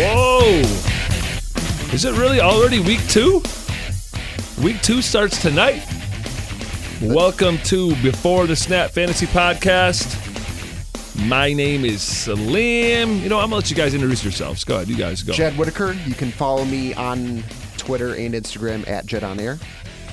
Whoa! Is it really already week two? Week two starts tonight. Welcome to Before the Snap Fantasy Podcast. My name is Salim. You know, I'm gonna let you guys introduce yourselves. Go ahead, you guys go. Jed Whitaker. You can follow me on Twitter and Instagram at Jed on Air.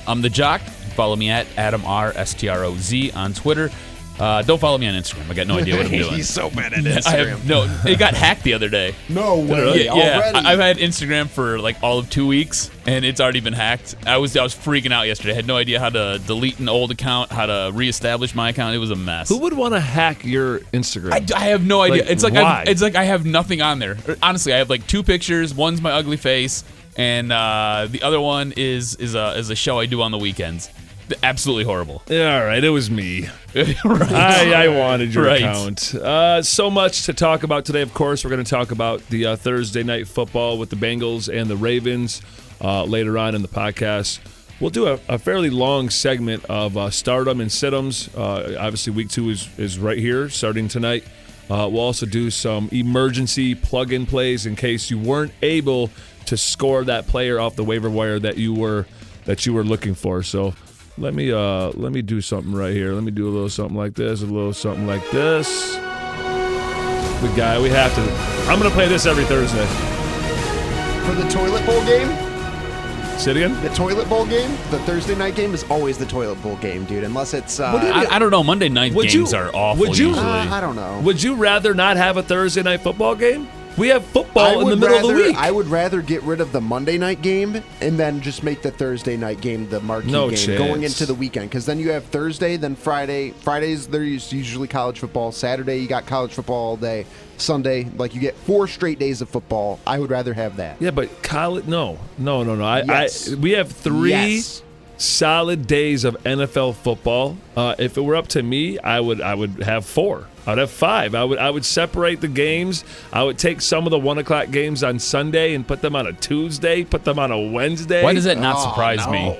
I'm the Jock. Follow me at Adam R S T R O Z on Twitter. Uh, don't follow me on Instagram. I got no idea what I'm doing. He's so bad at I Instagram. have no. It got hacked the other day. no way. Yeah, yeah. Already. I- I've had Instagram for like all of two weeks, and it's already been hacked. I was I was freaking out yesterday. I had no idea how to delete an old account, how to reestablish my account. It was a mess. Who would want to hack your Instagram? I, I have no idea. Like, it's like why? I've, it's like I have nothing on there. Honestly, I have like two pictures. One's my ugly face, and uh, the other one is is a is a show I do on the weekends. Absolutely horrible. yeah, all right, it was me. right. I, I wanted your Right. account. Uh, so much to talk about today. Of course, we're going to talk about the uh, Thursday night football with the Bengals and the Ravens uh, later on in the podcast. We'll do a, a fairly long segment of uh, stardom and situms. Uh, obviously, week two is, is right here, starting tonight. Uh, we'll also do some emergency plug-in plays in case you weren't able to score that player off the waiver wire that you were that you were looking for. So let me uh let me do something right here. Let me do a little something like this, a little something like this. The guy we have to. I'm gonna play this every Thursday. For the toilet bowl game, Say it again. the toilet bowl game, the Thursday night game is always the toilet bowl game, dude. Unless it's. Uh, I, I don't know. Monday night Would games you- are awful. would you- usually. uh, I don't know. Would you rather not have a Thursday night football game? We have football in the middle rather, of the week. I would rather get rid of the Monday night game and then just make the Thursday night game the marquee No game chance. going into the weekend. Because then you have Thursday, then Friday. Fridays there's usually college football. Saturday you got college football all day. Sunday, like you get four straight days of football. I would rather have that. yeah, but college. No, no, no, no. I, Yes. I we have three Yes. solid days of NFL football. Uh, if it were up to me, I would I would have four. I'd have five. I would I would separate the games. I would take some of the one o'clock games on Sunday and put them on a Tuesday. Put them on a Wednesday. Why does that not Oh, surprise no. me?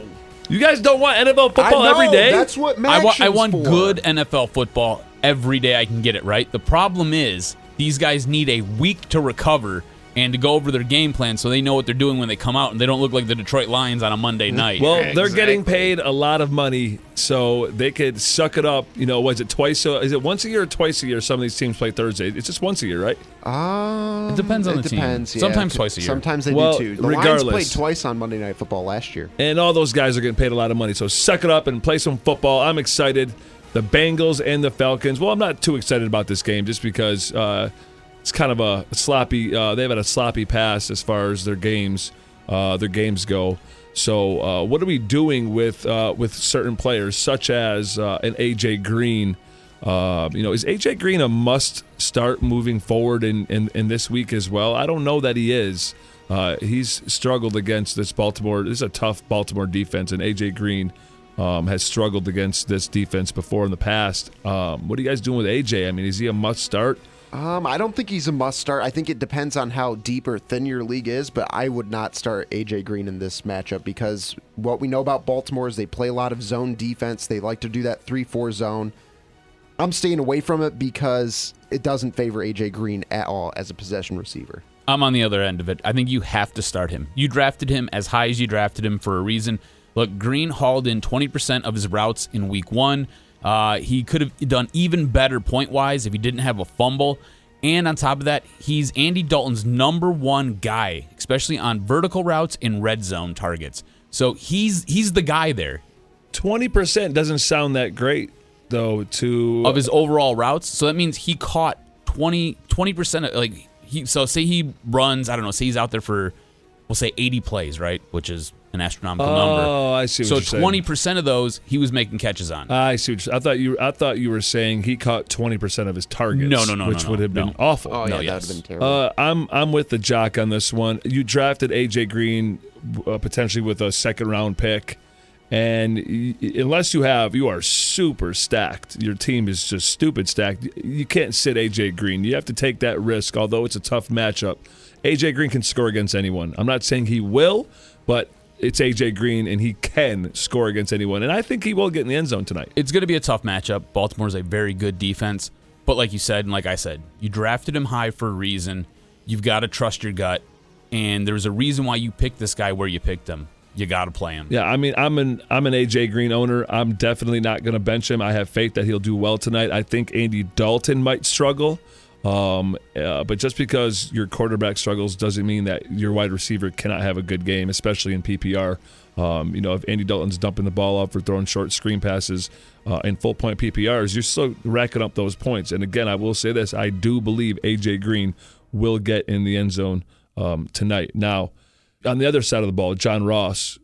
You guys don't want NFL I football know, every day? That's what I Max want I want for. good NFL football every day. I can get it right. The problem is these guys need a week to recover and to go over their game plan so they know what they're doing when they come out and they don't look like the Detroit Lions on a Monday night. well, they're getting paid a lot of money, so they could suck it up. You know, was it twice? So is it once a year or twice a year? Some of these teams play Thursday. It's just once a year, right? Um, It depends on it the team. yeah. Sometimes twice a year. Sometimes they Well, do too. The regardless. Lions played twice on Monday Night Football last year. And all those guys are getting paid a lot of money. So suck it up and play some football. I'm excited. The Bengals and the Falcons. Well, I'm not too excited about this game just because uh, it's kind of a sloppy. Uh, they've had a sloppy pass as far as their games, uh, their games go. So, uh, what are we doing with uh, with certain players, such as uh, an AJ Green? Uh, you know, is AJ Green a must start moving forward in, in, in this week as well? I don't know that he is. Uh, he's struggled against this Baltimore. This is a tough Baltimore defense, and AJ Green um, has struggled against this defense before in the past. Um, what are you guys doing with AJ? I mean, is he a must start? Um, I don't think he's a must start. I think it depends on how deep or thin your league is, but I would not start AJ Green in this matchup because what we know about Baltimore is they play a lot of zone defense. They like to do that 3 4 zone. I'm staying away from it because it doesn't favor AJ Green at all as a possession receiver. I'm on the other end of it. I think you have to start him. You drafted him as high as you drafted him for a reason. Look, Green hauled in 20% of his routes in week one. Uh, he could have done even better point wise if he didn't have a fumble. And on top of that, he's Andy Dalton's number one guy, especially on vertical routes and red zone targets. So he's he's the guy there Twenty percent doesn't sound that great, though. To of his overall routes. So that means he caught 20 percent of like he. So say he runs. I don't know. Say he's out there for we'll say 80 plays, right? Which is an astronomical number. Oh, I see. What So twenty percent of those he was making catches on. I see. What I thought you. I thought you were saying he caught twenty percent of his targets. No, no, no, which no, would have no. been awful. Oh, No, yeah, yes. that would have been terrible. Uh, I'm I'm with the jock on this one. You drafted AJ Green uh, potentially with a second round pick, and y- unless you have, you are super stacked. Your team is just stupid stacked. You can't sit AJ Green. You have to take that risk. Although it's a tough matchup, AJ Green can score against anyone. I'm not saying he will, but it's AJ Green, and he can score against anyone. And I think he will get in the end zone tonight. It's going to be a tough matchup. Baltimore's a very good defense, but like you said, and like I said, you drafted him high for a reason. You've got to trust your gut, and there's a reason why you picked this guy where you picked him. You got to play him. Yeah, I mean, I'm an I'm an AJ Green owner. I'm definitely not going to bench him. I have faith that he'll do well tonight. I think Andy Dalton might struggle, um, uh, but just because your quarterback struggles doesn't mean that your wide receiver cannot have a good game, especially in PPR. Um, you know, if Andy Dalton's dumping the ball off or throwing short screen passes uh, in full point PPRs, you're still racking up those points. And again, I will say this: I do believe AJ Green will get in the end zone um, tonight. Now on the other side of the ball, John Ross.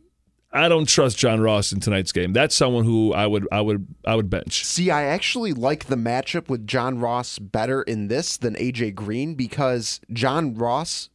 I don't trust John Ross in tonight's game. That's someone who I would I would I would bench. See, I actually like the matchup with John Ross better in this than AJ Green because John Ross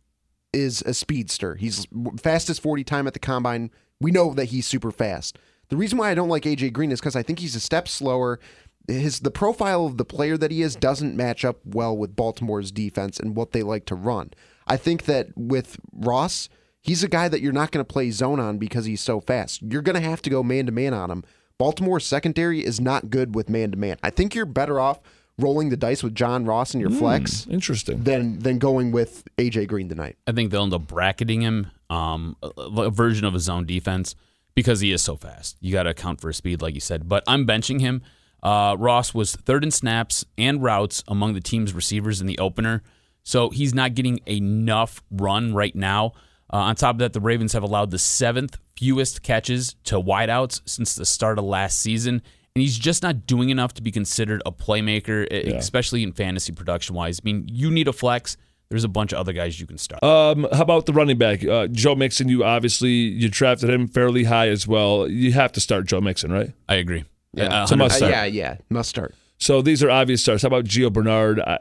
is a speedster. He's fastest 40 time at the combine. We know that he's super fast. The reason why I don't like AJ Green is because I think he's a step slower. His the profile of the player that he is doesn't match up well with Baltimore's defense and what they like to run. I think that with Ross, he's a guy that you're not going to play zone on because he's so fast. You're going to have to go man to man on him. Baltimore's secondary is not good with man to man. I think you're better off rolling the dice with John Ross in your flex Interesting. than than going with AJ Green tonight. I think they'll end up bracketing him, um, a, a version of his zone defense, because he is so fast. You got to account for his speed, like you said. But I'm benching him. Uh, Ross was third in snaps and routes among the team's receivers in the opener, so he's not getting enough run right now. Uh, on top of that, the Ravens have allowed the seventh fewest catches to wideouts since the start of last season, and he's just not doing enough to be considered a playmaker, e- especially in fantasy production wise. I mean, you need a flex. There's a bunch of other guys you can start. Um, how about the running back, uh, Joe Mixon? You obviously you drafted him fairly high as well. You have to start Joe Mixon, right? I agree. Yeah, It's a must Uh, start. yeah, yeah, must start. So these are obvious starts. How about Gio Bernard? I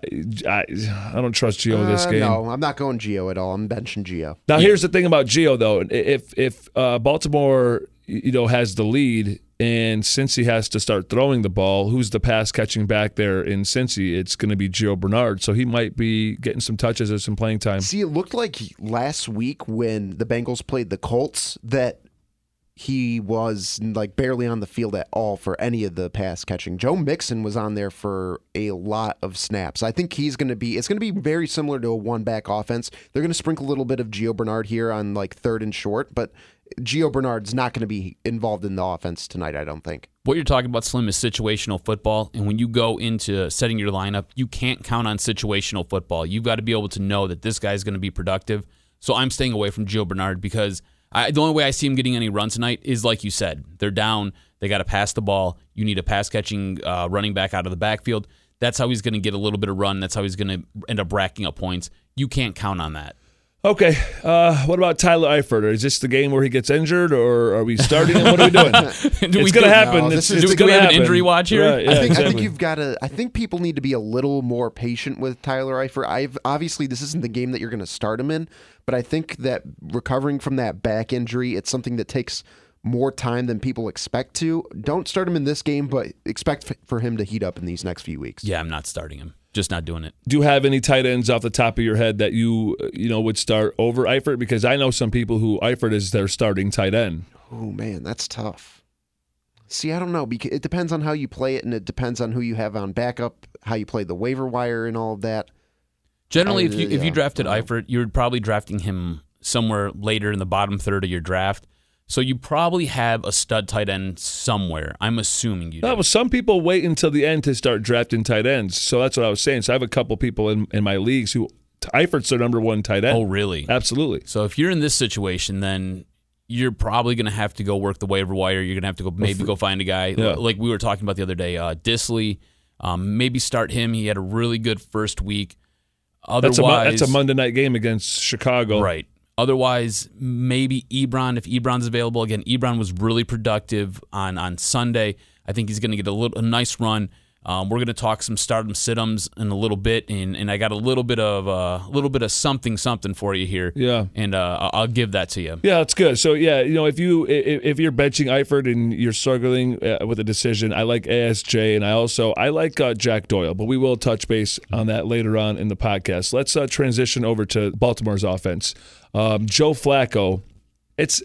I, I don't trust Gio this Uh, game. No, I'm not going Gio at all. I'm benching Gio. Now here's the thing about Gio though. If if uh, Baltimore you know has the lead and Cincy has to start throwing the ball, who's the pass catching back there in Cincy? It's going to be Gio Bernard. So he might be getting some touches or some playing time. See, it looked like last week when the Bengals played the Colts that he was like barely on the field at all for any of the pass catching. Joe Mixon was on there for a lot of snaps. I think he's going to be it's going to be very similar to a one back offense. They're going to sprinkle a little bit of Gio Bernard here on like third and short, but Gio Bernard's not going to be involved in the offense tonight, I don't think. What you're talking about, Slim, is situational football. And when you go into setting your lineup, you can't count on situational football. You've got to be able to know that this guy's going to be productive. So I'm staying away from Gio Bernard because I, the only way I see him getting any run tonight is like you said, they're down. They got to pass the ball. You need a pass catching uh, running back out of the backfield. That's how he's going to get a little bit of run. That's how he's going to end up racking up points. You can't count on that. Okay. Uh, what about Tyler Eifert? Is this the game where he gets injured, or are we starting him? What are we doing? Do it's going to happen. No, it's this is- it's do we gonna have an injury watch here? Right, yeah, I think I think you've got to. I think people need to be a little more patient with Tyler Eifert. I've obviously this isn't the game that you're going to start him in, but I think that recovering from that back injury, it's something that takes more time than people expect to. Don't start him in this game, but expect f- for him to heat up in these next few weeks. Yeah, I'm not starting him. Just not doing it. Do you have any tight ends off the top of your head that you uh, you know would start over Eifert? Because I know some people who Eifert is their starting tight end. Oh man, that's tough. See, I don't know because it depends on how you play it, and it depends on who you have on backup, how you play the waiver wire, and all of that. Generally, I- if you if you drafted I Eifert, you're probably drafting him somewhere later in the bottom third of your draft. So you probably have a stud tight end somewhere. I'm assuming you do. No, well, some people wait until the end to start drafting tight ends. So that's what I was saying. So I have a couple people in, in my leagues who Eifert's their number one tight end. oh, really? Absolutely. So if you're in this situation, then you're probably going to have to go work the waiver wire. You're going to have to go maybe go find a guy Yeah. like we were talking about the other day, uh, Dissly. Um, maybe start him. He had a really good first week. That's Otherwise, a that's a Monday night game against Chicago. Right. Otherwise, maybe Ebron if Ebron's available. Again, Ebron was really productive on on Sunday. I think he's going to get a little a nice run. Um, we're going to talk some stardom situms in a little bit, and, and I got a little bit of a uh, little bit of something something for you here. Yeah. and uh, I'll- give that to you. Yeah, that's good. So yeah, you know, if you if, if you're benching Eifert and you're struggling uh, with a decision, I like ASJ and I also I like uh, Jack Doyle, but we will touch base on that later on in the podcast. Let's uh, transition over to Baltimore's offense. Um, Joe Flacco, it's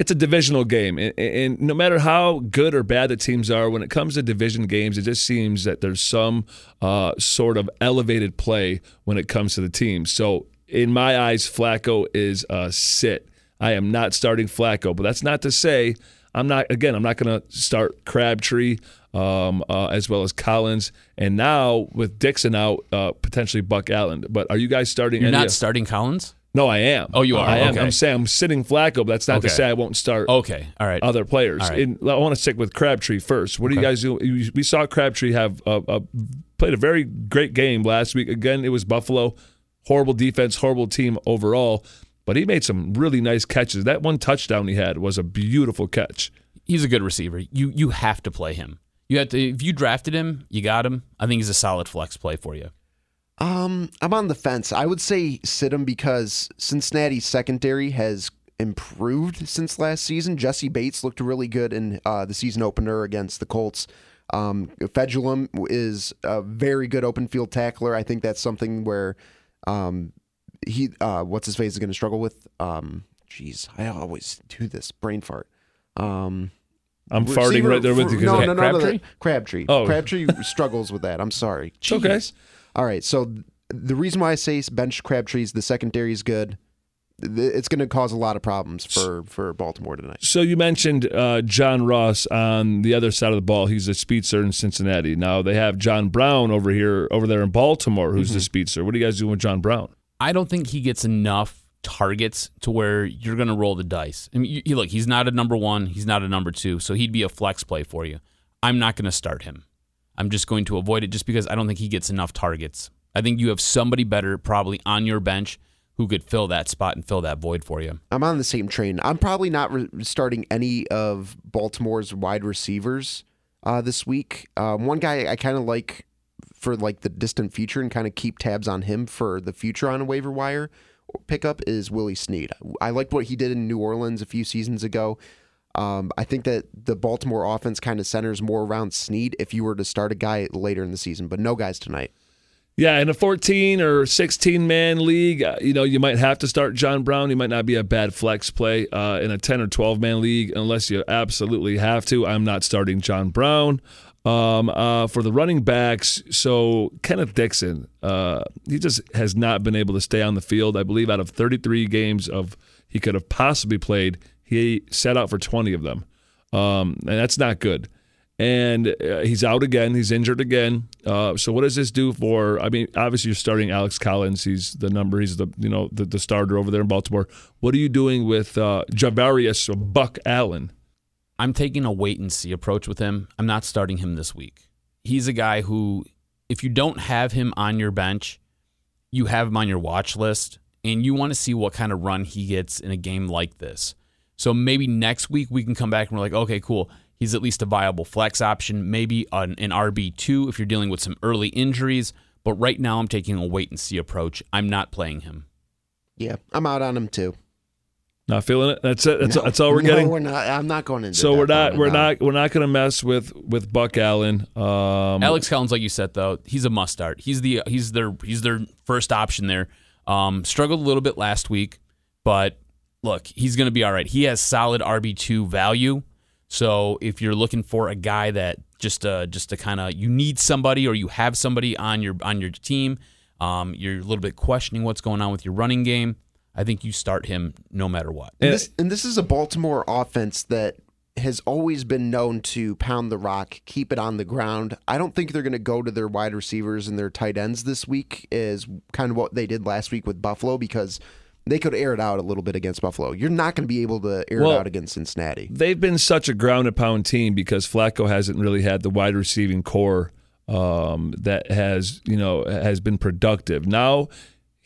it's a divisional game, and, and no matter how good or bad the teams are, when it comes to division games, it just seems that there's some uh, sort of elevated play when it comes to the teams. So in my eyes, Flacco is a sit. I am not starting Flacco, but that's not to say I'm not. Again, I'm not going to start Crabtree um, uh, as well as Collins, and now with Dixon out, uh, potentially Buck Allen. But are you guys starting? You're not of- starting Collins. No, I am. Oh, you are? I am. Okay. I'm saying I'm sitting Flacco, but that's not to say I won't start Okay, all right. other players. Right. And I want to stick with Crabtree first. What do you guys do? We saw Crabtree have a, a, played a very great game last week. Again, it was Buffalo. Horrible defense, horrible team overall, but he made some really nice catches. That one touchdown he had was a beautiful catch. He's a good receiver. You you have to play him. You have to if you drafted him, you got him. I think he's a solid flex play for you. Um, I'm on the fence. I would say sit him because Cincinnati's secondary has improved since last season. Jessie Bates looked really good in uh, the season opener against the Colts. Um, Fedulum is a very good open field tackler. I think that's something where um, he, uh, what's his face, is going to struggle with. Um, jeez, I always do this brain fart. Um, I'm farting right there with you. No, no, no, Crabtree? no, no, Crabtree. Oh. Crabtree struggles with that. I'm sorry. It's okay. Jeez. All right. So th- the reason why I say bench Crabtree's the secondary is good. It's going to cause a lot of problems for for Baltimore tonight. So you mentioned uh, John Ross on the other side of the ball. He's a speedster in Cincinnati. Now they have John Brown over here, over there in Baltimore, who's the speedster. What are you guys doing with John Brown? I don't think he gets enough targets to where you're going to roll the dice. I mean, you, you- look, he's not a number one, he's not a number two, so he'd be a flex play for you. I'm not going to start him. I'm just going to avoid it just because I don't think he gets enough targets. I think you have somebody better probably on your bench who could fill that spot and fill that void for you. I'm on the same train. I'm probably not re- starting any of Baltimore's wide receivers uh, this week. Um, one guy I kind of like for like the distant future and kind of keep tabs on him for the future on a waiver wire pickup is Willie Snead. I liked what he did in New Orleans a few seasons ago. Um, I think that the Baltimore offense kind of centers more around Snead if you were to start a guy later in the season, but no guys tonight. Yeah, in a 14 or 16 man league, uh, you know, you might have to start John Brown. He might not be a bad flex play. Uh, in a 10 or 12 man league, unless you absolutely have to, I'm not starting John Brown. Um, uh, for the running backs, so Kenneth Dixon, uh, he just has not been able to stay on the field. I believe out of 33 games of he could have possibly played, he sat out for 20 of them, um, and that's not good and uh, he's out again. He's injured again. Uh, so what does this do for? I mean, obviously you're starting Alex Collins. He's the number. He's the you know the, the starter over there in Baltimore. What are you doing with uh, Javorius or Buck Allen? I'm taking a wait and see approach with him. I'm not starting him this week. He's a guy who, if you don't have him on your bench, you have him on your watch list, and you want to see what kind of run he gets in a game like this. So maybe next week we can come back and we're like, okay, cool. He's at least a viable flex option, maybe an, an RB2 if you're dealing with some early injuries. But right now I'm taking a wait and see approach. I'm not playing him. Yeah, I'm out on him too. Not feeling it. That's it. That's, No, that's all we're no, getting. We're not. I'm not going into. so that we're not we're no. not we're not going to mess with with Buck Allen. Um, Alex Collins, like you said, though, he's a must start. He's the he's their he's their first option there. Um, struggled a little bit last week, but look, he's going to be all right. He has solid RB two value. So if you're looking for a guy that just uh just to kind of you need somebody or you have somebody on your on your team, um, you're a little bit questioning what's going on with your running game. I think you start him no matter what. And this, and this is a Baltimore offense that has always been known to pound the rock, keep it on the ground. I don't think they're going to go to their wide receivers and their tight ends this week, is kind of what they did last week with Buffalo because they could air it out a little bit against Buffalo. You're not going to be able to air Well, it out against Cincinnati. they've been such a ground and pound team because Flacco hasn't really had the wide receiving corps um, that has you know has been productive. Now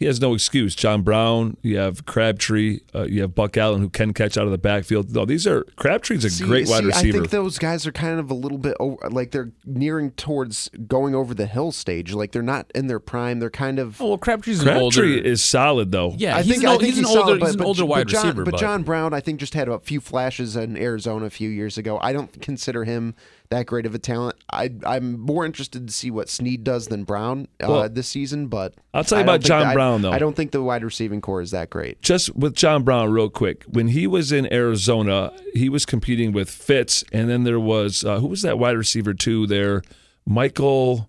he has no excuse. John Brown, you have Crabtree, uh, you have Buck Allen who can catch out of the backfield. No, these are Crabtree's a See- great wide see, receiver. I think those guys are kind of a little bit over, like they're nearing towards going over the hill stage. Like they're not in their prime. They're kind of. Oh, well, Crabtree's an Crabtree older. is solid though. yeah, I he's think an, I think he's an solid, older. but, an older but wide John, receiver. But John Brown, I think, just had a few flashes in Arizona a few years ago. I don't consider him that great of a talent. I, I'm more interested to see what Snead does than Brown uh, Well, this season. But I'll tell you about John that- Brown, though. I don't think the wide receiving corps is that great. just with John Brown, real quick. When he was in Arizona, he was competing with Fitz, and then there was uh, who was that wide receiver too? There, Michael.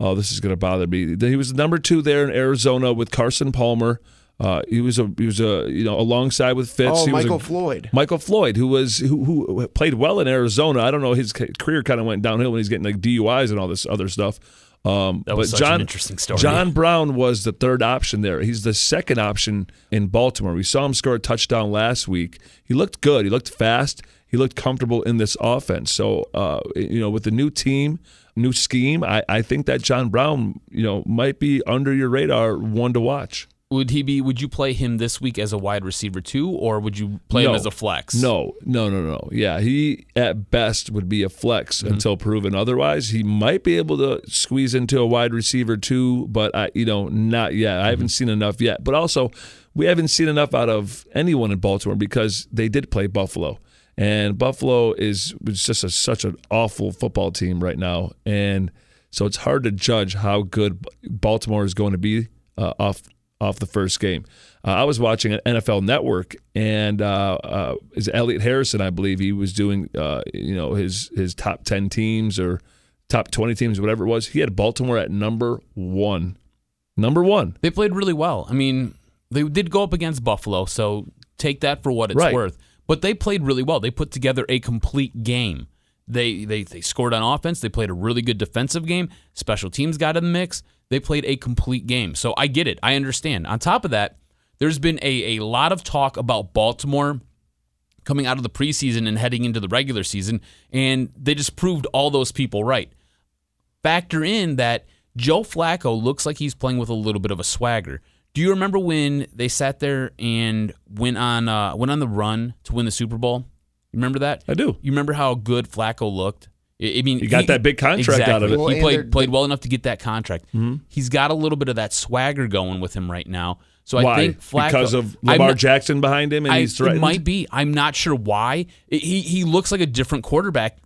Oh, this is going to bother me. He was number two there in Arizona with Carson Palmer. Uh, he was a he was a you know alongside with Fitz. Oh, He was Michael a- Floyd. Michael Floyd, who was who, who played well in Arizona. I don't know his career kind of went downhill when he's getting like DUIs and all this other stuff. Um, That was but such an John, interesting story. John Brown was the third option there. He's the second option in Baltimore. We saw him score a touchdown last week. He looked good. He looked fast. He looked comfortable in this offense. So, uh, you know, with the new team, new scheme, I, I think that John Brown, you know, might be under your radar, one to watch. Would he be? Would you play him this week as a wide receiver too, or would you play him as a flex? No, no, no, no. Yeah, he at best would be a flex Mm-hmm. until proven otherwise. He might be able to squeeze into a wide receiver too, but I, you know, not yet. I Mm-hmm. haven't seen enough yet. But also, we haven't seen enough out of anyone in Baltimore because they did play Buffalo, and Buffalo is was just a, such an awful football team right now, and so it's hard to judge how good Baltimore is going to be uh, off off the first game. Uh, I was watching an NFL Network, and uh, uh, is Elliot Harrison, I believe, he was doing uh, you know his his top ten teams or top twenty teams, whatever it was. He had Baltimore at number one, number one. They played really well. I mean, they did go up against Buffalo, so take that for what it's Right. worth. But they played really well. They put together a complete game. They, they they scored on offense. They played a really good defensive game. Special teams got in the mix. They played a complete game. So I get it. I understand. On top of that, there's been a, a lot of talk about Baltimore coming out of the preseason and heading into the regular season, and they just proved all those people right. Factor in that Joe Flacco looks like he's playing with a little bit of a swagger. Do you remember when they sat there and went on uh, went on the run to win the Super Bowl? You remember that? I do. You remember how good Flacco looked? I I mean, He got that big contract out of it. Well, he played played well enough to get that contract. Mm-hmm. He's got a little bit of that swagger going with him right now. So I think Flacco because of Lamar not- Jackson behind him, and I, he's it might be. I'm not sure why. It- he he looks like a different quarterback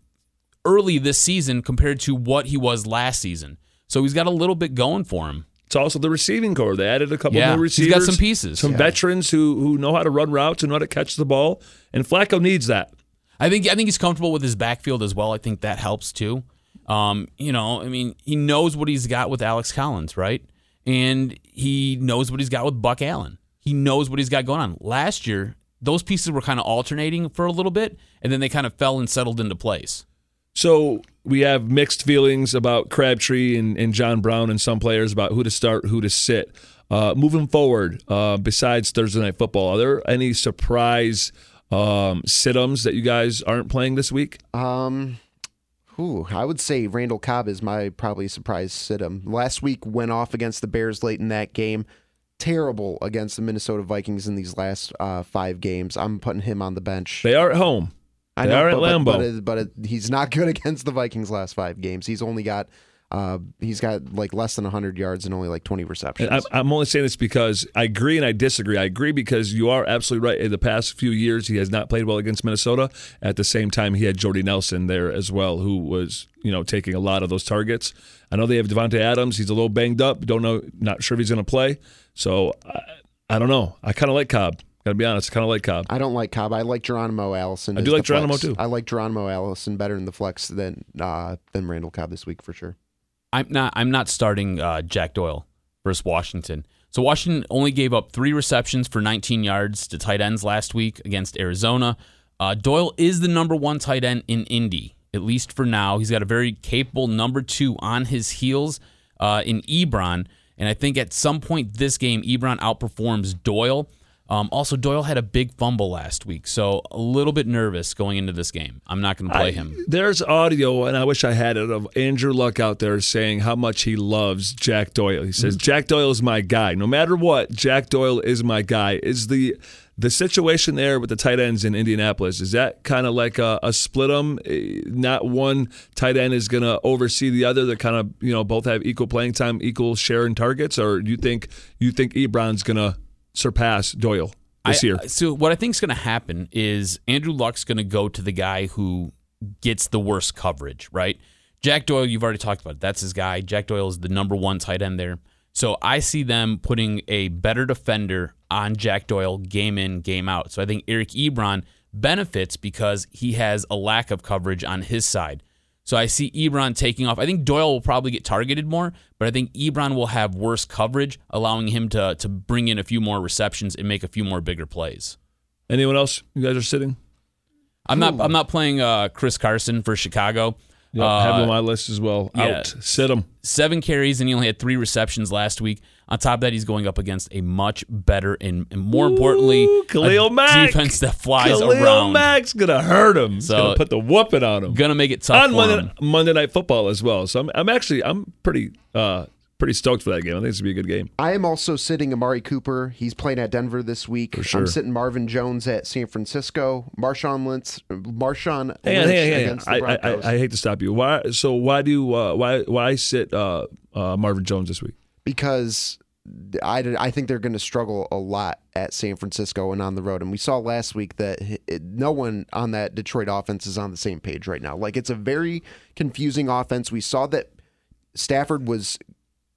early this season compared to what he was last season. So he's got a little bit going for him. It's also the receiving corps. They added a couple Yeah, new he's receivers. got some pieces. some Yeah. veterans who who know how to run routes and know how to catch the ball. And Flacco needs that. I think I think he's comfortable with his backfield as well. I think that helps too. Um, you know, I mean, he knows what he's got with Alex Collins, right? And he knows what he's got with Buck Allen. He knows what he's got going on. Last year, those pieces were kind of alternating for a little bit, and then they kind of fell and settled into place. So we have mixed feelings about Crabtree and, and John Brown and some players about who to start, who to sit. Uh, moving forward, uh, besides Thursday night football, are there any surprise um, sit-ums that you guys aren't playing this week? Um, whew, I would say Randall Cobb is my probably surprise sit him. Last week went off against the Bears late in that game. Terrible against the Minnesota Vikings in these last uh, five games. I'm putting him on the bench. They are at home. I they are at but, but- Lambeau. but, it- but it- he's not good against the Vikings last five games. He's only got uh, he's got like less than 100 yards and only like 20 receptions. I'm, I'm only saying this because I agree and I disagree. I agree because you are absolutely right. In the past few years, he has not played well against Minnesota. At the same time, he had Jordy Nelson there as well, who was you know taking a lot of those targets. I know they have Davante Adams. He's a little banged up. Don't know. Not sure if he's going to play. So I, I don't know. I kind of like Cobb. Got to be honest. I kind of like Cobb. I don't like Cobb. I like Geronimo Allison. I do like Geronimo, flex. too. I like Geronimo Allison better in the flex than uh, than Randall Cobb this week for sure. I'm not I'm not starting uh, Jack Doyle versus Washington. So Washington only gave up three receptions for 19 yards to tight ends last week against Arizona. Uh, Doyle is the number one tight end in Indy, at least for now. He's got a very capable number two on his heels uh, in Ebron, and I think at some point this game Ebron outperforms Doyle. Um, also, Doyle had a big fumble last week, so a little bit nervous going into this game. I'm not going to play I- him. There's audio, and I wish I had it, of Andrew Luck out there saying how much he loves Jack Doyle. He says, Jack Doyle is my guy. No matter what, Jack Doyle is my guy. Is the the situation there with the tight ends in Indianapolis, is that kind of like a, a split 'em? Eh, Not one tight end is going to oversee the other. They're kind of, you know, both have equal playing time, equal share in targets, or do you think you think Ebron's going to surpass Doyle this I- year? So what I think is going to happen is Andrew Luck's going to go to the guy who gets the worst coverage, right? Jack Doyle, you've already talked about. It. That's his guy. Jack Doyle is the number one tight end there. So I see them putting a better defender on Jack Doyle game in, game out. So I think Eric Ebron benefits because he has a lack of coverage on his side. So I see Ebron taking off. I think Doyle will probably get targeted more, but I think Ebron will have worse coverage, allowing him to to bring in a few more receptions and make a few more bigger plays. Anyone else? You guys are sitting? I'm not I'm not playing uh, Chris Carson for Chicago. Have him Uh, on my list as well. yeah. Out. Sit him. seven carries and he only had three receptions last week. On top of that, he's going up against a much better and, and more importantly, Khalil a Mack. defense that flies Khalil around. Mack's gonna hurt him. He's So- gonna put the whooping on him. Gonna make it tough on Monday. Monday Night Football as well. So I'm, I'm actually I'm pretty uh pretty stoked for that game. I think it's gonna be a good game. I am also sitting Amari Cooper. He's playing at Denver this week. sure. I'm sitting Marvin Jones at San Francisco. Marshawn Lynch, Marshawn Hang on, Lynch hang on, hang on. against the I, I, I, I hate to stop you. Why? So why do uh, why why sit uh, uh, Marvin Jones this week? because I, I think they're going to struggle a lot at San Francisco and on the road. And we saw last week that it, no one on that Detroit offense is on the same page right now. Like it's a very confusing offense. We saw that Stafford was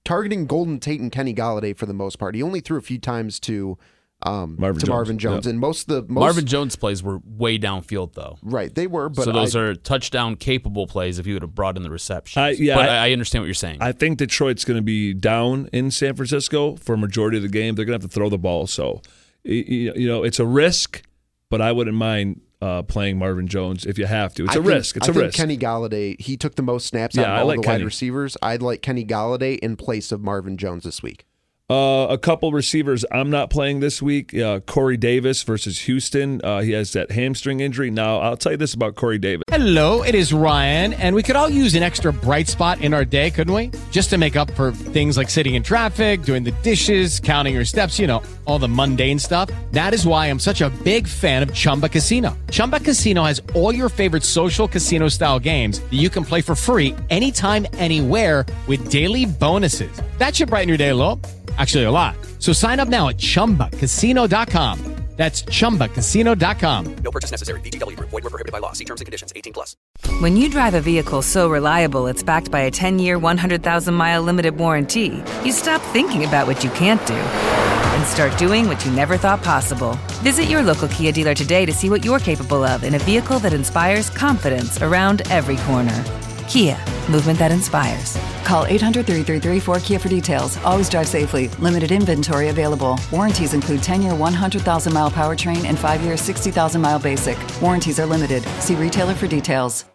targeting Golden Tate and Kenny Golladay for the most part. He only threw a few times to um, Marvin to Jones. Marvin Jones, Yep. and most of the most Marvin Jones plays were way downfield though. right they were, but so those I, are touchdown capable plays if you would have brought in the reception. I- yeah, but I- I, I understand what you're saying. I think Detroit's going to be down in San Francisco for a majority of the game. They're going to have to throw the ball. So, y- y- you know, it's a risk, but I wouldn't mind uh, playing Marvin Jones if you have to. It's I a think- risk. It's I a think risk. Kenny Golladay, he took the most snaps Yeah, out I of all like the wide receivers. I'd like Kenny Golladay in place of Marvin Jones this week. Uh, a couple receivers I'm not playing this week. Uh, Corey Davis versus Houston. Uh, he has that hamstring injury. Now, I'll tell you this about Corey Davis. Hello, it is Ryan, and we could all use an extra bright spot in our day, couldn't we? Just to make up for things like sitting in traffic, doing the dishes, counting your steps, you know, all the mundane stuff. That is why I'm such a big fan of Chumba Casino. Chumba Casino has all your favorite social casino style games that you can play for free anytime, anywhere with daily bonuses. That should brighten your day a little. Actually, a lot. So sign up now at chumbacasino.com. That's chumbacasino.com. No purchase necessary. VGW Group. Void were prohibited by law. See terms and conditions. 18 plus. When you drive a vehicle so reliable it's backed by a 10 year, 100,000 mile limited warranty, you stop thinking about what you can't do and start doing what you never thought possible. Visit your local Kia dealer today to see what you're capable of in a vehicle that inspires confidence around every corner. Kia, movement that inspires. Call 800 333 4KIA for details. Always drive safely. Limited inventory available. Warranties include 10 year 100,000 mile powertrain and 5 year 60,000 mile basic. Warranties are limited. See retailer for details.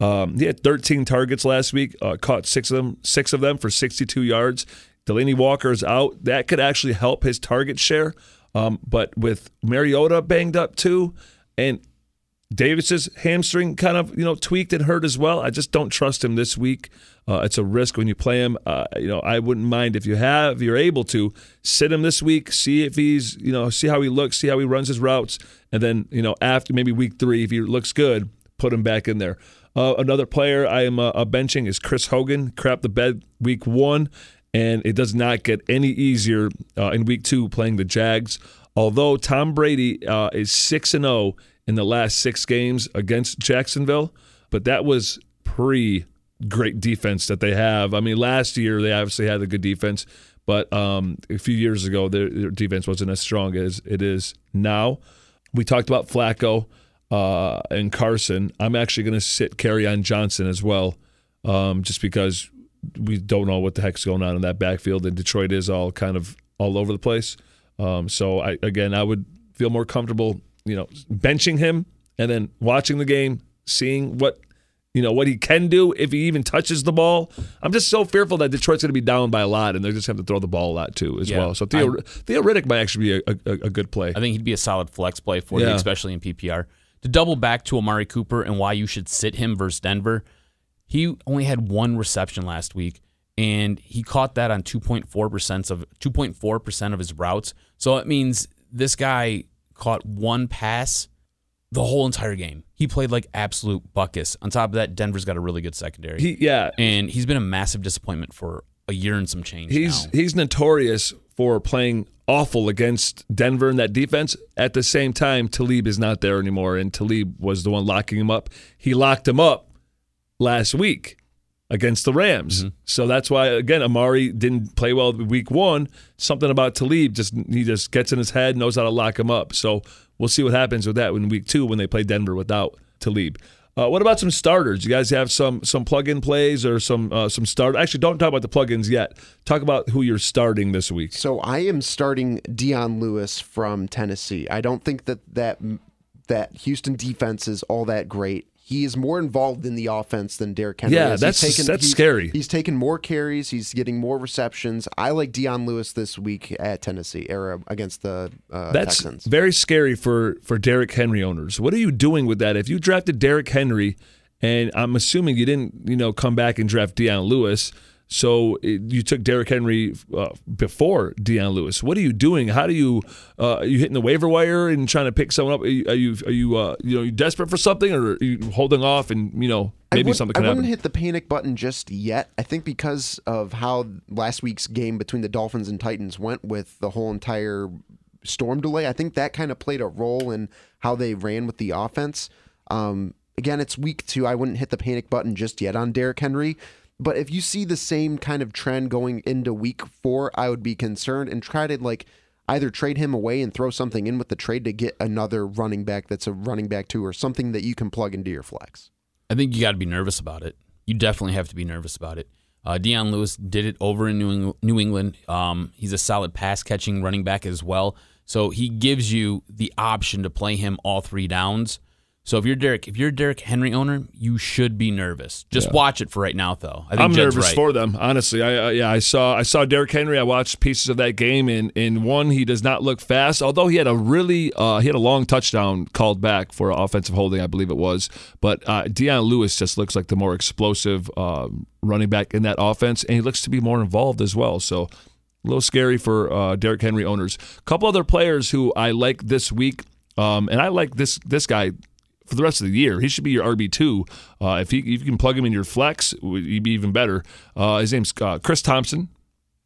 Um, he had 13 targets last week, uh, caught six of them, six of them for 62 yards. Delanie Walker is out. That could actually help his target share. Um, but with Mariota banged up too, and Davis's hamstring kind of you know tweaked and hurt as well. I just don't trust him this week. Uh, it's a risk when you play him. Uh, you know, I wouldn't mind if you have, if you're able to sit him this week, see if he's you know, see how he looks, see how he runs his routes, and then you know after maybe week three, if he looks good, put him back in there. Uh, another player I am uh, benching is Chris Hogan. Crap the bed week one, and it does not get any easier uh, in week two playing the Jags. Although Tom Brady uh, is six and zero in the last six games against Jacksonville, but that was pre great defense that they have. I mean, last year they obviously had a good defense, but um, a few years ago their, their defense wasn't as strong as it is now. We talked about Flacco uh, and Carson. I'm actually going to sit Kerryon Johnson as well, um, just because we don't know what the heck's going on in that backfield, and Detroit is all kind of all over the place. Um, so I again, I would feel more comfortable, you know, benching him and then watching the game, seeing what you know what he can do if he even touches the ball. I'm just so fearful that Detroit's going to be down by a lot, and they're just going to have to throw the ball a lot too as Yeah. well. So Theo, Riddick might actually be a, a, a good play. I think he'd be a solid flex play for you, especially in PPR. To double back to Amari Cooper and why you should sit him versus Denver, he only had one reception last week, and he caught that on 2.4 percent of 2.4 percent of his routes. So it means this guy caught one pass the whole entire game. He played like absolute buckus. On top of that, Denver's got a really good secondary, He yeah, and he's been a massive disappointment for a year and some change. he's now. he's notorious for playing awful against Denver in that defense. At the same time, Talib is not there anymore, and Talib was the one locking him up. He locked him up last week against the Rams. Mm-hmm. So that's why again Amari didn't play well week one. Something about Talib just he just gets in his head, knows how to lock him up. So we'll see what happens with that in week two when they play Denver without Talib. Uh, what about some starters? You guys have some some plug-in plays or some uh, some start? Actually, don't talk about the plug-ins yet. Talk about who you're starting this week. So I am starting Dion Lewis from Tennessee. I don't think that that that Houston defense is all that great. He is more involved in the offense than Derrick Henry. Yeah, is. that's- He's that's he's- scary. He's taken more carries. He's getting more receptions. I like Dion Lewis this week at Tennessee era against the uh, That's Texans. very scary for for Derrick Henry owners. What are you doing with that? If you drafted Derrick Henry, and I'm assuming you didn't, you know, come back and draft Dion Lewis, so it, you took Derrick Henry uh, before Dion Lewis. What are you doing? How do you uh, are you hitting the waiver wire and trying to pick someone up? Are you are you are you, uh, you know you desperate for something, or are you holding off and you know maybe something I can wouldn't happen? hit the panic button just yet. I think because of how last week's game between the Dolphins and Titans went with the whole entire storm delay, I think that kind of played a role in how they ran with the offense. Um, again, it's week two. I wouldn't hit the panic button just yet on Derrick Henry. But if you see the same kind of trend going into week four, I would be concerned and try to like either trade him away and throw something in with the trade to get another running back that's a running back too, or something that you can plug into your flex. I think you got to be nervous about it. You definitely have to be nervous about it. Uh, Dion Lewis did it over in New, Eng- New England. Um, he's a solid pass catching running back as well. So he gives you the option to play him all three downs. So if you're Derek, if you're a Derrick Henry owner, you should be nervous. Just watch it for right now, though. I think I'm Jed's nervous right. for them, honestly. I uh, yeah, I saw I saw Derrick Henry. I watched pieces of that game, and in one he does not look fast. Although he had a really uh, he had a long touchdown called back for offensive holding, I believe it was. But uh, Dion Lewis just looks like the more explosive uh, running back in that offense, and he looks to be more involved as well. So. A little scary for uh, Derrick Henry owners. A couple other players who I like this week, um, and I like this this guy for the rest of the year. He should be your RB two. Uh, if, he, if you can plug him in your flex, he'd be even better. Uh, his name's uh, Chris Thompson,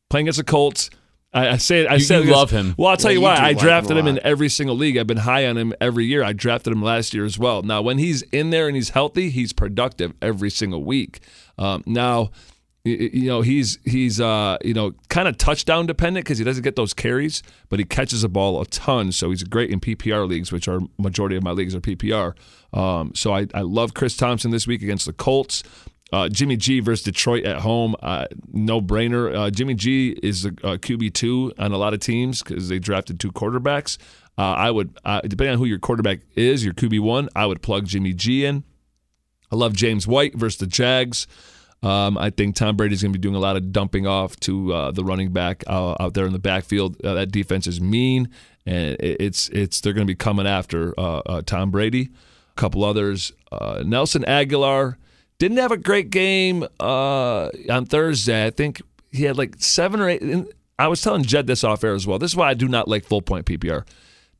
playing against the Colts. I, I say it. I You- say you love him. Well, I'll tell Yeah, you why. I him drafted a him in every single league. I've been high on him every year. I drafted him last year as well. Now, when he's in there and he's healthy, he's productive every single week. Um, now, you know he's he's uh you know kind of touchdown dependent because he doesn't get those carries, but he catches the ball a ton. So he's great in PPR leagues, which are majority of my leagues are PPR. Um, so I, I love Chris Thompson this week against the Colts. Uh, Jimmy G versus Detroit at home, uh, no brainer. Uh, Jimmy G is a, a QB two on a lot of teams because they drafted two quarterbacks. Uh, I would, uh, depending on who your quarterback is, your QB one, I would plug Jimmy G in. I love James White versus the Jags. Um, I think Tom Brady's going to be doing a lot of dumping off to uh, the running back uh, out there in the backfield. Uh, that defense is mean, and it's it's they're going to be coming after uh, uh, Tom Brady. A couple others, uh, Nelson Agholor didn't have a great game on Thursday. I think he had like seven or eight. I was telling Jed this off air as well. This is why I do not like full point PPR.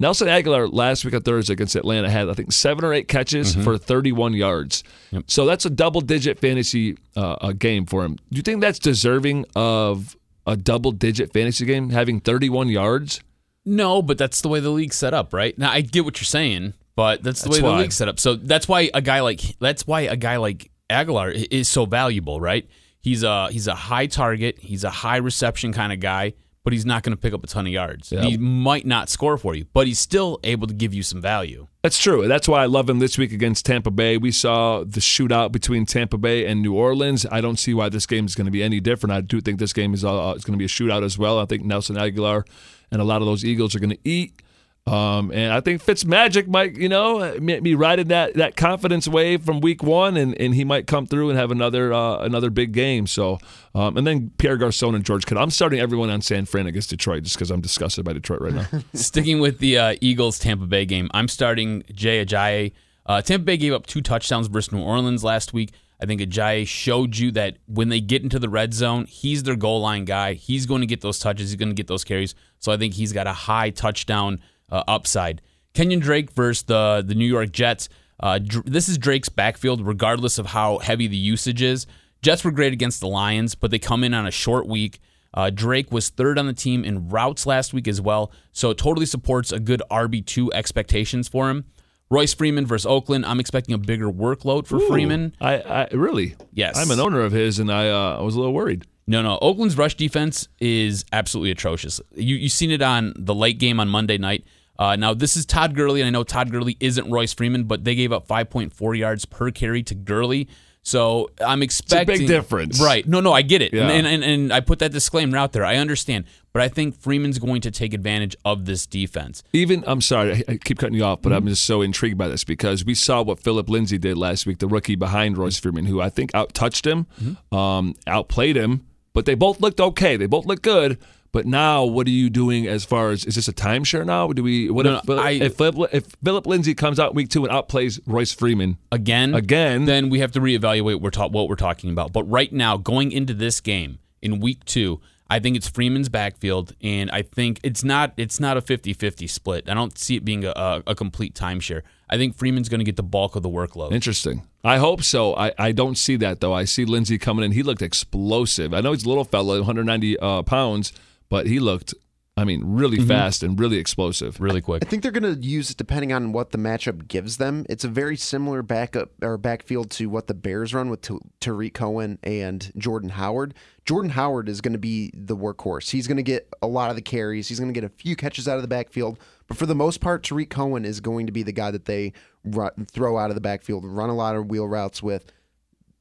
Nelson Agholor last week on Thursday against Atlanta had I think seven or eight catches for 31 yards. So that's a double digit fantasy uh, uh, game for him. Do you think that's deserving of a double digit fantasy game having 31 yards? No, but that's the way the league's set up, right? Now I get what you're saying, but that's the That's way why. the league's set up. So that's why a guy like that's why a guy like Agholor is so valuable, right? He's a he's a high target, he's a high reception kind of guy, but he's not going to pick up a ton of yards. Yeah. He might not score for you, but he's still able to give you some value. That's true. That's why I love him this week against Tampa Bay. We saw the shootout between Tampa Bay and New Orleans. I don't see why this game is going to be any different. I do think this game is uh, is going to be a shootout as well. I think Nelson Agholor and a lot of those Eagles are going to eat. Um, and I think Fitzmagic might, you know, be riding that, that confidence wave from week one, and, and he might come through and have another uh, another big game. So, um, and then Pierre Garcon and George Kittle. I'm starting everyone on San Fran against Detroit just because I'm disgusted by Detroit right now. Sticking with the uh, Eagles Tampa Bay game, I'm starting Jay Ajayi. Uh, Tampa Bay gave up two touchdowns versus New Orleans last week. I think Ajayi showed you that when they get into the red zone, he's their goal line guy. He's going to get those touches. He's going to get those carries. So I think he's got a high touchdown uh, upside. Kenyan Drake versus the the New York Jets. Uh, Dr- this is Drake's backfield, regardless of how heavy the usage is. Jets were great against the Lions, but they come in on a short week. Uh, Drake was third on the team in routes last week as well, so it totally supports a good RB2 expectations for him. Royce Freeman versus Oakland. I'm expecting a bigger workload for Ooh, Freeman. I, I really, Yes. I'm an owner of his, and I uh, I was a little worried. No, no. Oakland's rush defense is absolutely atrocious. You you've seen it on the late game on Monday night. Uh, now this is Todd Gurley, and I know Todd Gurley isn't Royce Freeman, but they gave up 5.4 yards per carry to Gurley. So I'm expecting big difference. right? No, no, I get it, Yeah. and, and and I put that disclaimer out there. I understand, but I think Freeman's going to take advantage of this defense. Even I'm sorry, I, keep cutting you off, but I'm just so intrigued by this because we saw what Philip Lindsay did last week, the rookie behind Royce Freeman, who I think out touched him, um, outplayed him, but they both looked okay. They both looked good. But now, what are you doing as far as is this a timeshare now? Do we what No, if, no, I- if Philip if Philip Lindsay comes out week two and outplays Royce Freeman? again, Again. then we have to reevaluate what we're, ta- what we're talking about. But right now, going into this game in week two, I think it's Freeman's backfield, and I think it's not it's not a 50-50 split. I don't see it being a, a, a complete timeshare. I think Freeman's going to get the bulk of the workload. Interesting. I hope so. I, I don't see that though. I see Lindsay coming in. He looked explosive. I know he's a little fella, 190 uh, pounds, but he looked, I mean, really Mm-hmm. fast and really explosive. really quick. I think they're going to use it depending on what the matchup gives them. It's a very similar backup or backfield to what the Bears run with Ta- Tarik Cohen and Jordan Howard. Jordan Howard is going to be the workhorse. He's going to get a lot of the carries. He's going to get a few catches out of the backfield, but for the most part, Tarik Cohen is going to be the guy that they run, throw out of the backfield, run a lot of wheel routes with.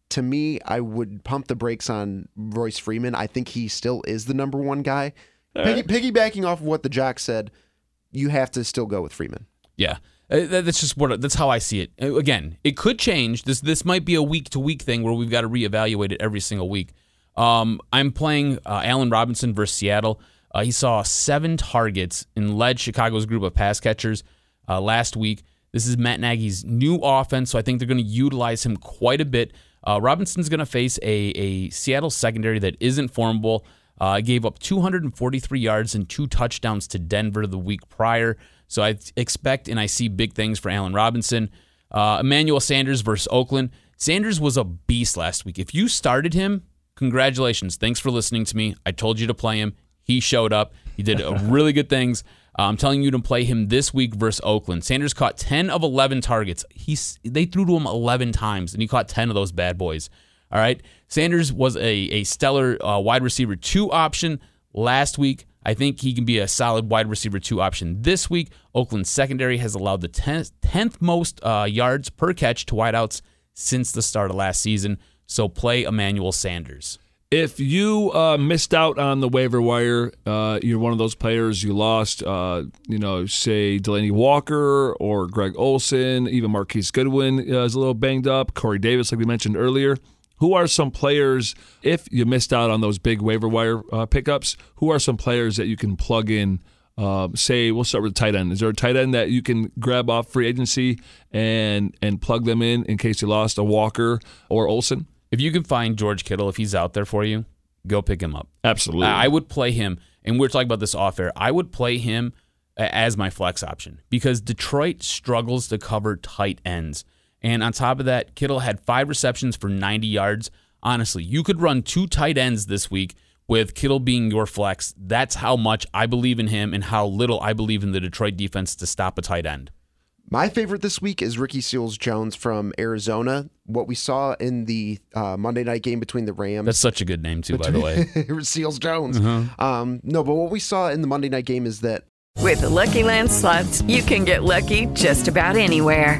To me, I would pump the brakes on Royce Freeman. I think he still is the number one guy. Piggy, piggybacking off of what the Jock said, you have to still go with Freeman. Yeah. Uh, That's just what that's how I see it. Uh, Again, it could change. This this might be a week to week thing where we've got to reevaluate it every single week. Um, I'm playing uh, Allen Robinson versus Seattle. Uh, he saw seven targets and led Chicago's group of pass catchers uh, last week. This is Matt Nagy's new offense, so I think they're going to utilize him quite a bit. Uh, Robinson's going to face a, a Seattle secondary that isn't formable. Uh, gave up 243 yards and two touchdowns to Denver the week prior. So I expect and I see big things for Allen Robinson. Uh, Emmanuel Sanders versus Oakland. Sanders was a beast last week. If you started him, congratulations. Thanks for listening to me. I told you to play him. He showed up. He did really good things. I'm telling you to play him this week versus Oakland. Sanders caught 10 of 11 targets. He's they threw to him 11 times, and he caught 10 of those bad boys. All right. Sanders was a, a stellar uh, wide receiver two option last week. I think he can be a solid wide receiver two option this week. Oakland's secondary has allowed the 10th, 10th most uh, yards per catch to wideouts since the start of last season. So play Emmanuel Sanders. If you uh, missed out on the waiver wire, uh, you're one of those players you lost, uh, you know, say Delanie Walker or Greg Olsen, even Marquise Goodwin uh, is a little banged up, Corey Davis, like we mentioned earlier. Who are some players, if you missed out on those big waiver wire uh, pickups, who are some players that you can plug in? Uh, say, we'll start with the tight end. Is there a tight end that you can grab off free agency and and plug them in in case you lost a Walker or Olsen? If you can find George Kittle, if he's out there for you, go pick him up. Absolutely. I would play him, and we are talking about this off air. I would play him as my flex option because Detroit struggles to cover tight ends. And on top of that, Kittle had five receptions for 90 yards. Honestly, you could run two tight ends this week with Kittle being your flex. That's how much I believe in him and how little I believe in the Detroit defense to stop a tight end. My favorite this week is Ricky Seals Jones from Arizona. What we saw in the uh, Monday night game between the Rams. That's such a good name, too, by the way. Seals Jones. Um, no, but what we saw in the Monday night game is that With the Lucky Land slots, you can get lucky just about anywhere.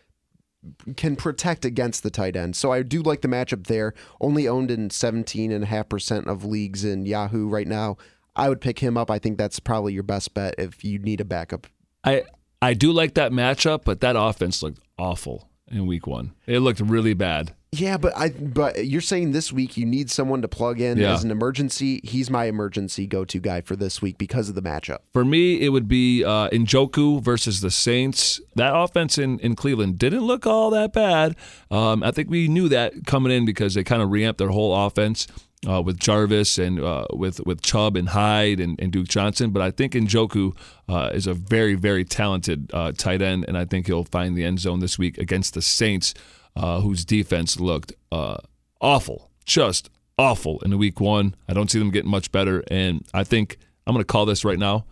can protect against the tight end. So I do like the matchup there. Only owned in 17.5% of leagues in Yahoo right now. I would pick him up. I think that's probably your best bet if you need a backup. I I do like that matchup, but that offense looked awful in week one. It looked really bad. Yeah, but I but you're saying this week you need someone to plug in Yeah. as an emergency. He's my emergency go-to guy for this week because of the matchup. For me, it would be uh, Njoku versus the Saints. That offense in, in Cleveland didn't look all that bad. Um, I think we knew that coming in because they kind of reamped their whole offense uh, with Jarvis and uh, with with Chubb and Hyde and, and Duke Johnson. But I think Njoku uh, is a very very talented uh, tight end, and I think he'll find the end zone this week against the Saints, uh, whose defense looked uh, awful, just awful in the week one. I don't see them getting much better, and I think I'm going to call this right now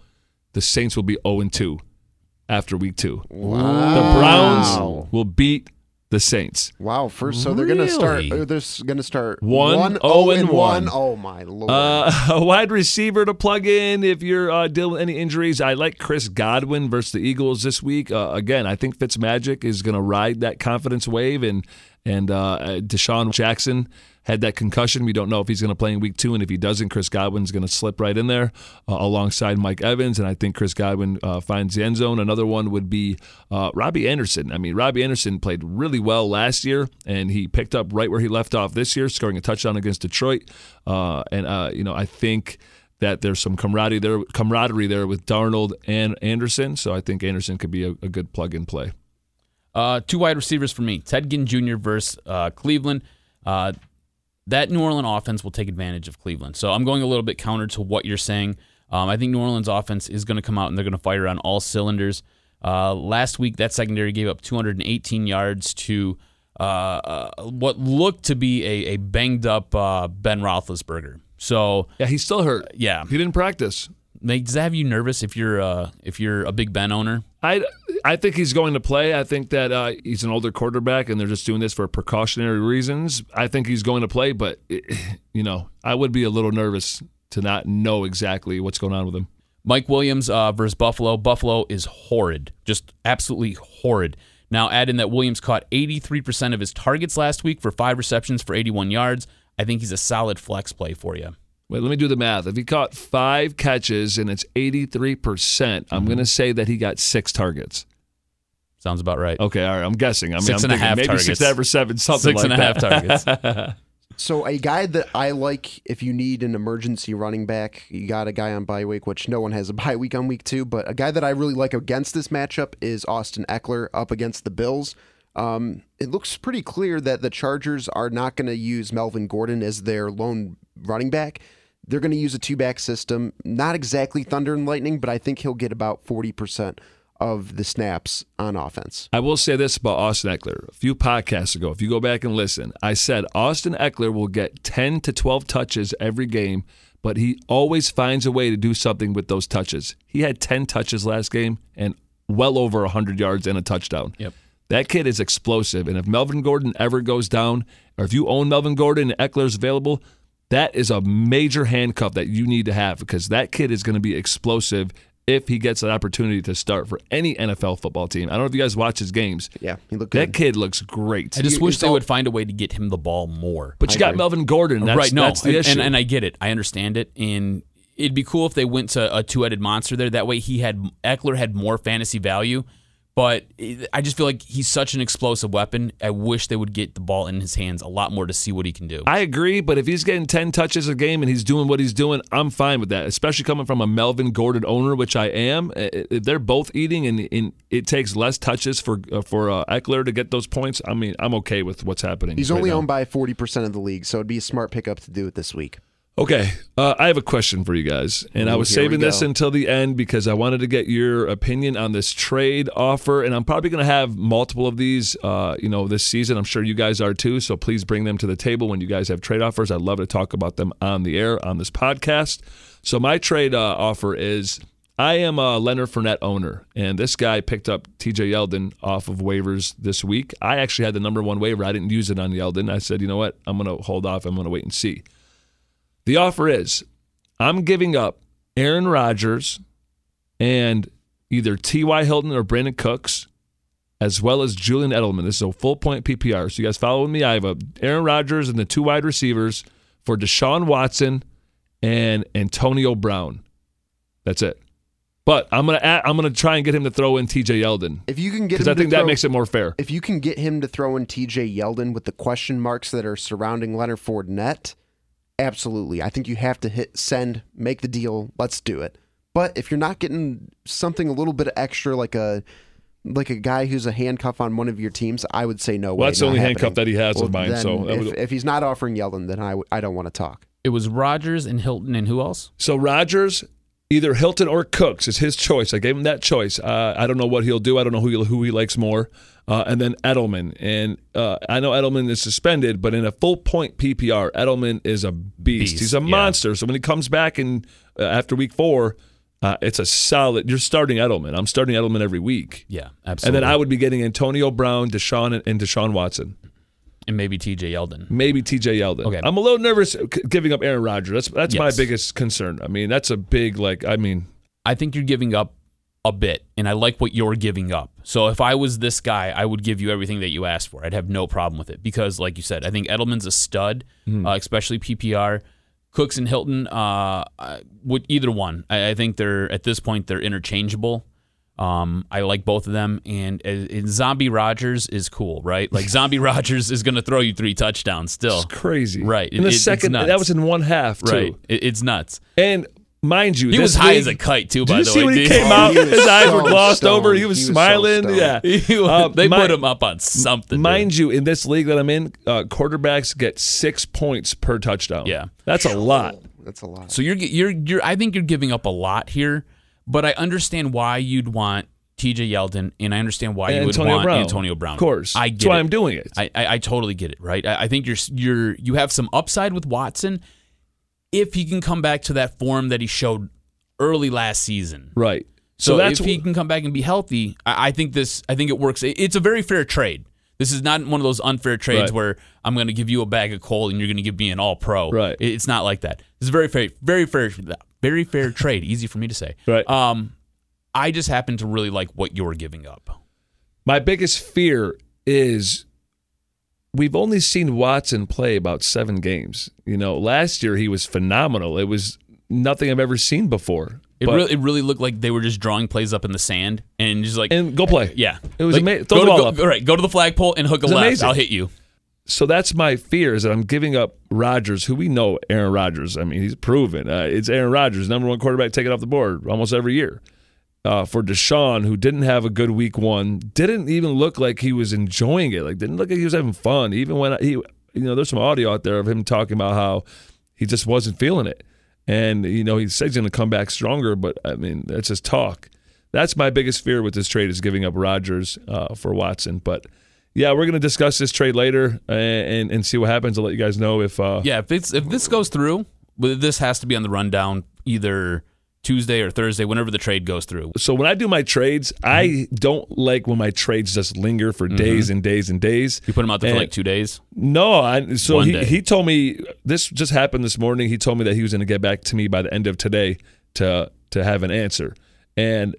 the Saints will be 0 2 after week two. The Browns will beat the Saints. Wow, first so they're gonna start. Uh, They're gonna start One, one oh, oh and and one. one. Oh my lord! Uh, a wide receiver to plug in if you're uh, dealing with any injuries. I like Chris Godwin versus the Eagles this week. Uh, again, I think Fitzmagic is going to ride that confidence wave, and and uh, DeSean Jackson had that concussion. We don't know if he's going to play in week two, and if he doesn't, Chris Godwin's going to slip right in there uh, alongside Mike Evans, and I think Chris Godwin uh, finds the end zone. Another one would be uh, Robbie Anderson. I mean, Robbie Anderson played really well last year, and he picked up right where he left off this year, scoring a touchdown against Detroit. Uh, and uh, you know, I think that there's some camaraderie there, camaraderie there with Darnold and Anderson. So I think Anderson could be a, a good plug and play. Uh, two wide receivers for me: Ted Ginn Jr. versus uh, Cleveland. Uh, that New Orleans offense will take advantage of Cleveland. So I'm going a little bit counter to what you're saying. Um, I think New Orleans offense is going to come out and they're going to fire on all cylinders. Uh, last week, that secondary gave up 218 yards to uh, uh, what looked to be a, a banged up uh, Ben Roethlisberger. So Yeah, he's still hurt. yeah, He didn't practice. Like, does that have you nervous if you're uh, if you're a Big Ben owner? I, I think he's going to play. I think that uh, he's an older quarterback, and they're just doing this for precautionary reasons. I think he's going to play, but you know, I would be a little nervous to not know exactly what's going on with him. Mike Williams uh, versus Buffalo. Buffalo is horrid, just absolutely horrid. Now, add in that Williams caught 83% of his targets last week for five receptions for 81 yards. I think he's a solid flex play for you. Wait, let me do the math. If he caught five catches and it's 83%, percent I'm going to say that he got six targets. Sounds about right. Okay, all right. I'm guessing. I mean, Six I'm and a thinking half maybe targets. six and a half or seven, something Six like and a half that. targets. So a guy that I like if you need an emergency running back, you got a guy on bye week, which no one has a bye week on week two, but a guy that I really like against this matchup is Austin Ekeler up against the Bills. Um, it looks pretty clear that the Chargers are not going to use Melvin Gordon as their lone running back. They're going to use a two back system, not exactly thunder and lightning, but I think he'll get about 40% of the snaps on offense. I will say this about Austin Ekeler. A few podcasts ago, if you go back and listen, I said Austin Ekeler will get 10 to 12 touches every game, but he always finds a way to do something with those touches. He had 10 touches last game and well over 100 yards and a touchdown. Yep. That kid is explosive. And if Melvin Gordon ever goes down, or if you own Melvin Gordon and Ekeler's available, that is a major handcuff that you need to have because that kid is going to be explosive if he gets an opportunity to start for any NFL football team. I don't know if you guys watch his games. Yeah, he looked That kid looks great. I just You- wish they all- would find a way to get him the ball more. but you got Melvin Gordon. That's, right, no, that's the and, issue. and, and I get it. I understand it. And it'd be cool if they went to a two-headed monster there. That way, he had Ekeler had more fantasy value. But I just feel like he's such an explosive weapon. I wish they would get the ball in his hands a lot more to see what he can do. I agree, but if he's getting 10 touches a game and he's doing what he's doing, I'm fine with that, especially coming from a Melvin Gordon owner, which I am. If they're both eating and, and it takes less touches for uh, for uh, Ekeler to get those points, I mean, I'm okay with what's happening. He's right only now. owned by 40% of the league, so it'd be a smart pickup to do it this week. Okay, uh, I have a question for you guys, and I was saving this until the end because I wanted to get your opinion on this trade offer, and I'm probably going to have multiple of these, uh, you know, this season. I'm sure you guys are too. So please bring them to the table when you guys have trade offers. I'd love to talk about them on the air on this podcast. So my trade uh, offer is. I am a Leonard Fournette owner, and this guy picked up TJ Yeldon off of waivers this week. I actually had the number one waiver. I didn't use it on Yeldon. I said, you know what? I'm going to hold off. I'm going to wait and see. The offer is I'm giving up Aaron Rodgers and either T.Y. Hilton or Brandin Cooks, as well as Julian Edelman. This is a full point PPR. So you guys following me? I have a Aaron Rodgers and the two wide receivers for Deshaun Watson and Antonio Brown. That's it. But I'm gonna add, I'm gonna try and get him to throw in T.J. Yeldon If you can get because him I think that throw- makes it more fair. If you can get him to throw in TJ Yeldon with the question marks that are surrounding Leonard Fournette, absolutely. I think you have to hit send, make the deal, let's do it. But if you're not getting something a little bit extra like a like a guy who's a handcuff on one of your teams, I would say no way. Well, that's the only happening. handcuff that he has of mine, then so if, would- if he's not offering Yeldon, then I, w- I don't want to talk. It was Rodgers and Hilton and who else? So Rodgers, either Hilton or Cooks is his choice. I gave him that choice. Uh, I don't know what he'll do. I don't know who he, who he likes more. Uh, and then Edelman, and uh, I know Edelman is suspended, but in a full point PPR, Edelman is a beast. Beast, He's a yeah. monster. So when he comes back in uh, after week four, uh, it's a solid. You're starting Edelman. I'm starting Edelman every week. Yeah, absolutely. And then I would be getting Antonio Brown, Deshaun, and, and Deshaun Watson. and maybe TJ Yeldon. Maybe TJ Yeldon. Okay. I'm a little nervous giving up Aaron Rodgers. That's that's my biggest concern. I mean, that's a big like. I mean, I think you're giving up a bit, and I like what you're giving up. So if I was this guy, I would give you everything that you asked for. I'd have no problem with it because, like you said, I think Edelman's a stud, uh, especially PPR. Cooks and Hilton, uh, would either one. I, I think they're at this point they're interchangeable. Um, I like both of them, and, and Zombie Rodgers is cool, right? Like Zombie Rodgers is going to throw you three touchdowns still, It's crazy. Right. In the It- second, that was in one half, too. right? It, it's nuts. And mind you, He this was high league- as a kite too. Did By you the see way, when he Did- came Oh, out? he was His eyes were glossed stoned. over. He was, He was smiling. stoned. yeah. Uh, they mi- put him up on something. dude. Mind you, in this league that I'm in, uh, quarterbacks get six points per touchdown. Yeah. That's a lot. That's a lot. So you're you're you're I think you're giving up a lot here, but I understand why you'd want TJ Yeldon, and I understand why you would Antonio want Brown. Antonio Brown. Of course. I That's get why it. I'm doing it. I, I I totally get it. Right. I, I think you're you're you have some upside with Watson if he can come back to that form that he showed early last season. Right. So, So, that's if he can come back and be healthy, I, I think this. I think it works. It- It's a very fair trade. This is not one of those unfair trades Right. where I'm going to give you a bag of coal and you're going to give me an All Pro. Right. It- It's not like that. This is very fair, very fair, very fair trade. Easy for me to say. Right. Um, I just happen to really like what you're giving up. My biggest fear is we've only seen Watson play about seven games. You know, last year he was phenomenal. It was nothing I've ever seen before. It But- really, it really looked like they were just drawing plays up in the sand and just like and go play. yeah, It was like, ama- throw the to, ball go, up. all right, go to the flagpole and hook a left. amazing. I'll hit you. So that's my fear is that I'm giving up Rodgers, who we know Aaron Rodgers. I mean, he's proven. Uh, it's Aaron Rodgers, number one quarterback taken off the board almost every year. Uh, for Deshaun, who didn't have a good week one, didn't even look like he was enjoying it. Like didn't look like he was having fun. Even when he, you know, there's some audio out there of him talking about how he just wasn't feeling it. And you know, he says he's going to come back stronger, but I mean, that's just talk. That's my biggest fear with this trade is giving up Rodgers uh, for Watson. But yeah, we're going to discuss this trade later and, and and see what happens. I'll let you guys know if uh, Yeah, if if this goes through, this has to be on the rundown either Tuesday or Thursday, whenever the trade goes through. So when I do my trades, mm-hmm. I don't like when my trades just linger for mm-hmm. days and days and days. You put them out there for like two days. No, I, so he, he told me this just happened this morning. He told me that he was going to get back to me by the end of today to to have an answer. And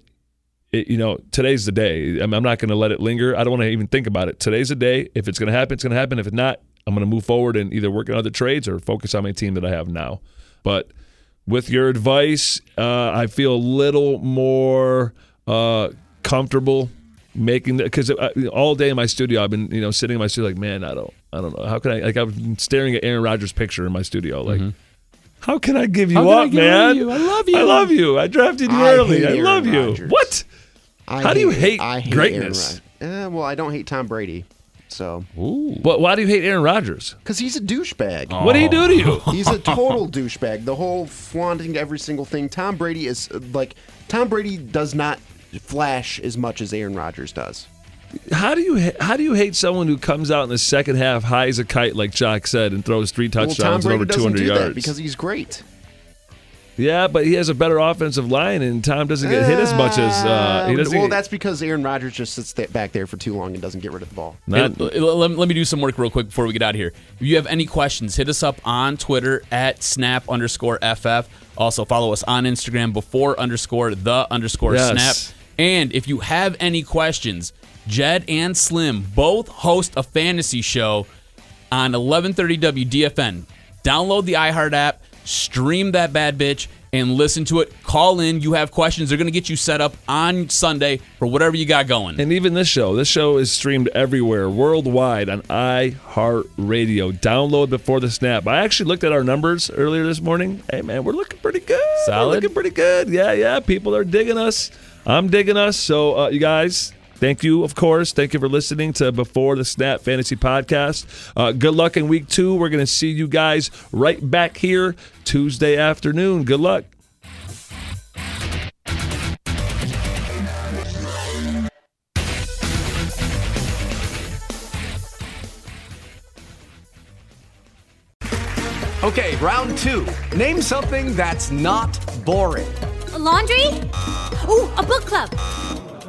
it, you know, today's the day. I'm, I'm not going to let it linger. I don't want to even think about it. Today's the day. If it's going to happen, it's going to happen. If it's not, I'm going to move forward and either work on other trades or focus on my team that I have now. But with your advice, uh, I feel a little more uh, comfortable making that because all day in my studio, I've been you know sitting in my studio like, man, I don't, I don't know, how can I? Like I'm staring at Aaron Rodgers' picture in my studio, like. How can I give you Mm-hmm. How I up, get rid of man? you? I love you. I love you. I drafted you I early. I Aaron love you. What? I How do you hate I hate greatness? Aaron Uh, well, I don't hate Tom Brady. So, But why do you hate Aaron Rodgers? because he's a douchebag. What did he do to you? He's a total douchebag. The whole flaunting every single thing. Tom Brady is uh, like Tom Brady does not flash as much as Aaron Rodgers does. How do you ha- how do you hate someone who comes out in the second half high as a kite, like Jock said, and throws three Well, Tom touchdowns and over 200 yards? that because he's great. Yeah, but he has a better offensive line, and Tom doesn't get hit as much as uh, he doesn't. well, get- that's because Aaron Rodgers just sits back there for too long and doesn't get rid of the ball. not- Hey, let, let me do some work real quick before we get out of here. If you have any questions, hit us up on Twitter at snap underscore FF. Also, follow us on Instagram before underscore the underscore Yes. snap. And if you have any questions, Jed and Slim both host a fantasy show on 1130 WDFN. Download the iHeart app, stream that bad bitch, and listen to it. Call in. You have questions. They're going to get you set up on Sunday for whatever you got going. And even this show, this show is streamed everywhere, worldwide on iHeartRadio. Download before the snap. I actually looked at our numbers earlier this morning. Hey man, we're looking pretty good. We're looking pretty good. Yeah, yeah. People are digging us. I'm digging us. So uh, you guys. Thank you, of course. Thank you for listening to Before the Snap Fantasy Podcast. Uh, good luck in week two. We're going to see you guys right back here Tuesday afternoon. Good luck. Okay, round two. Name something that's not boring. A laundry? Ooh, a book club.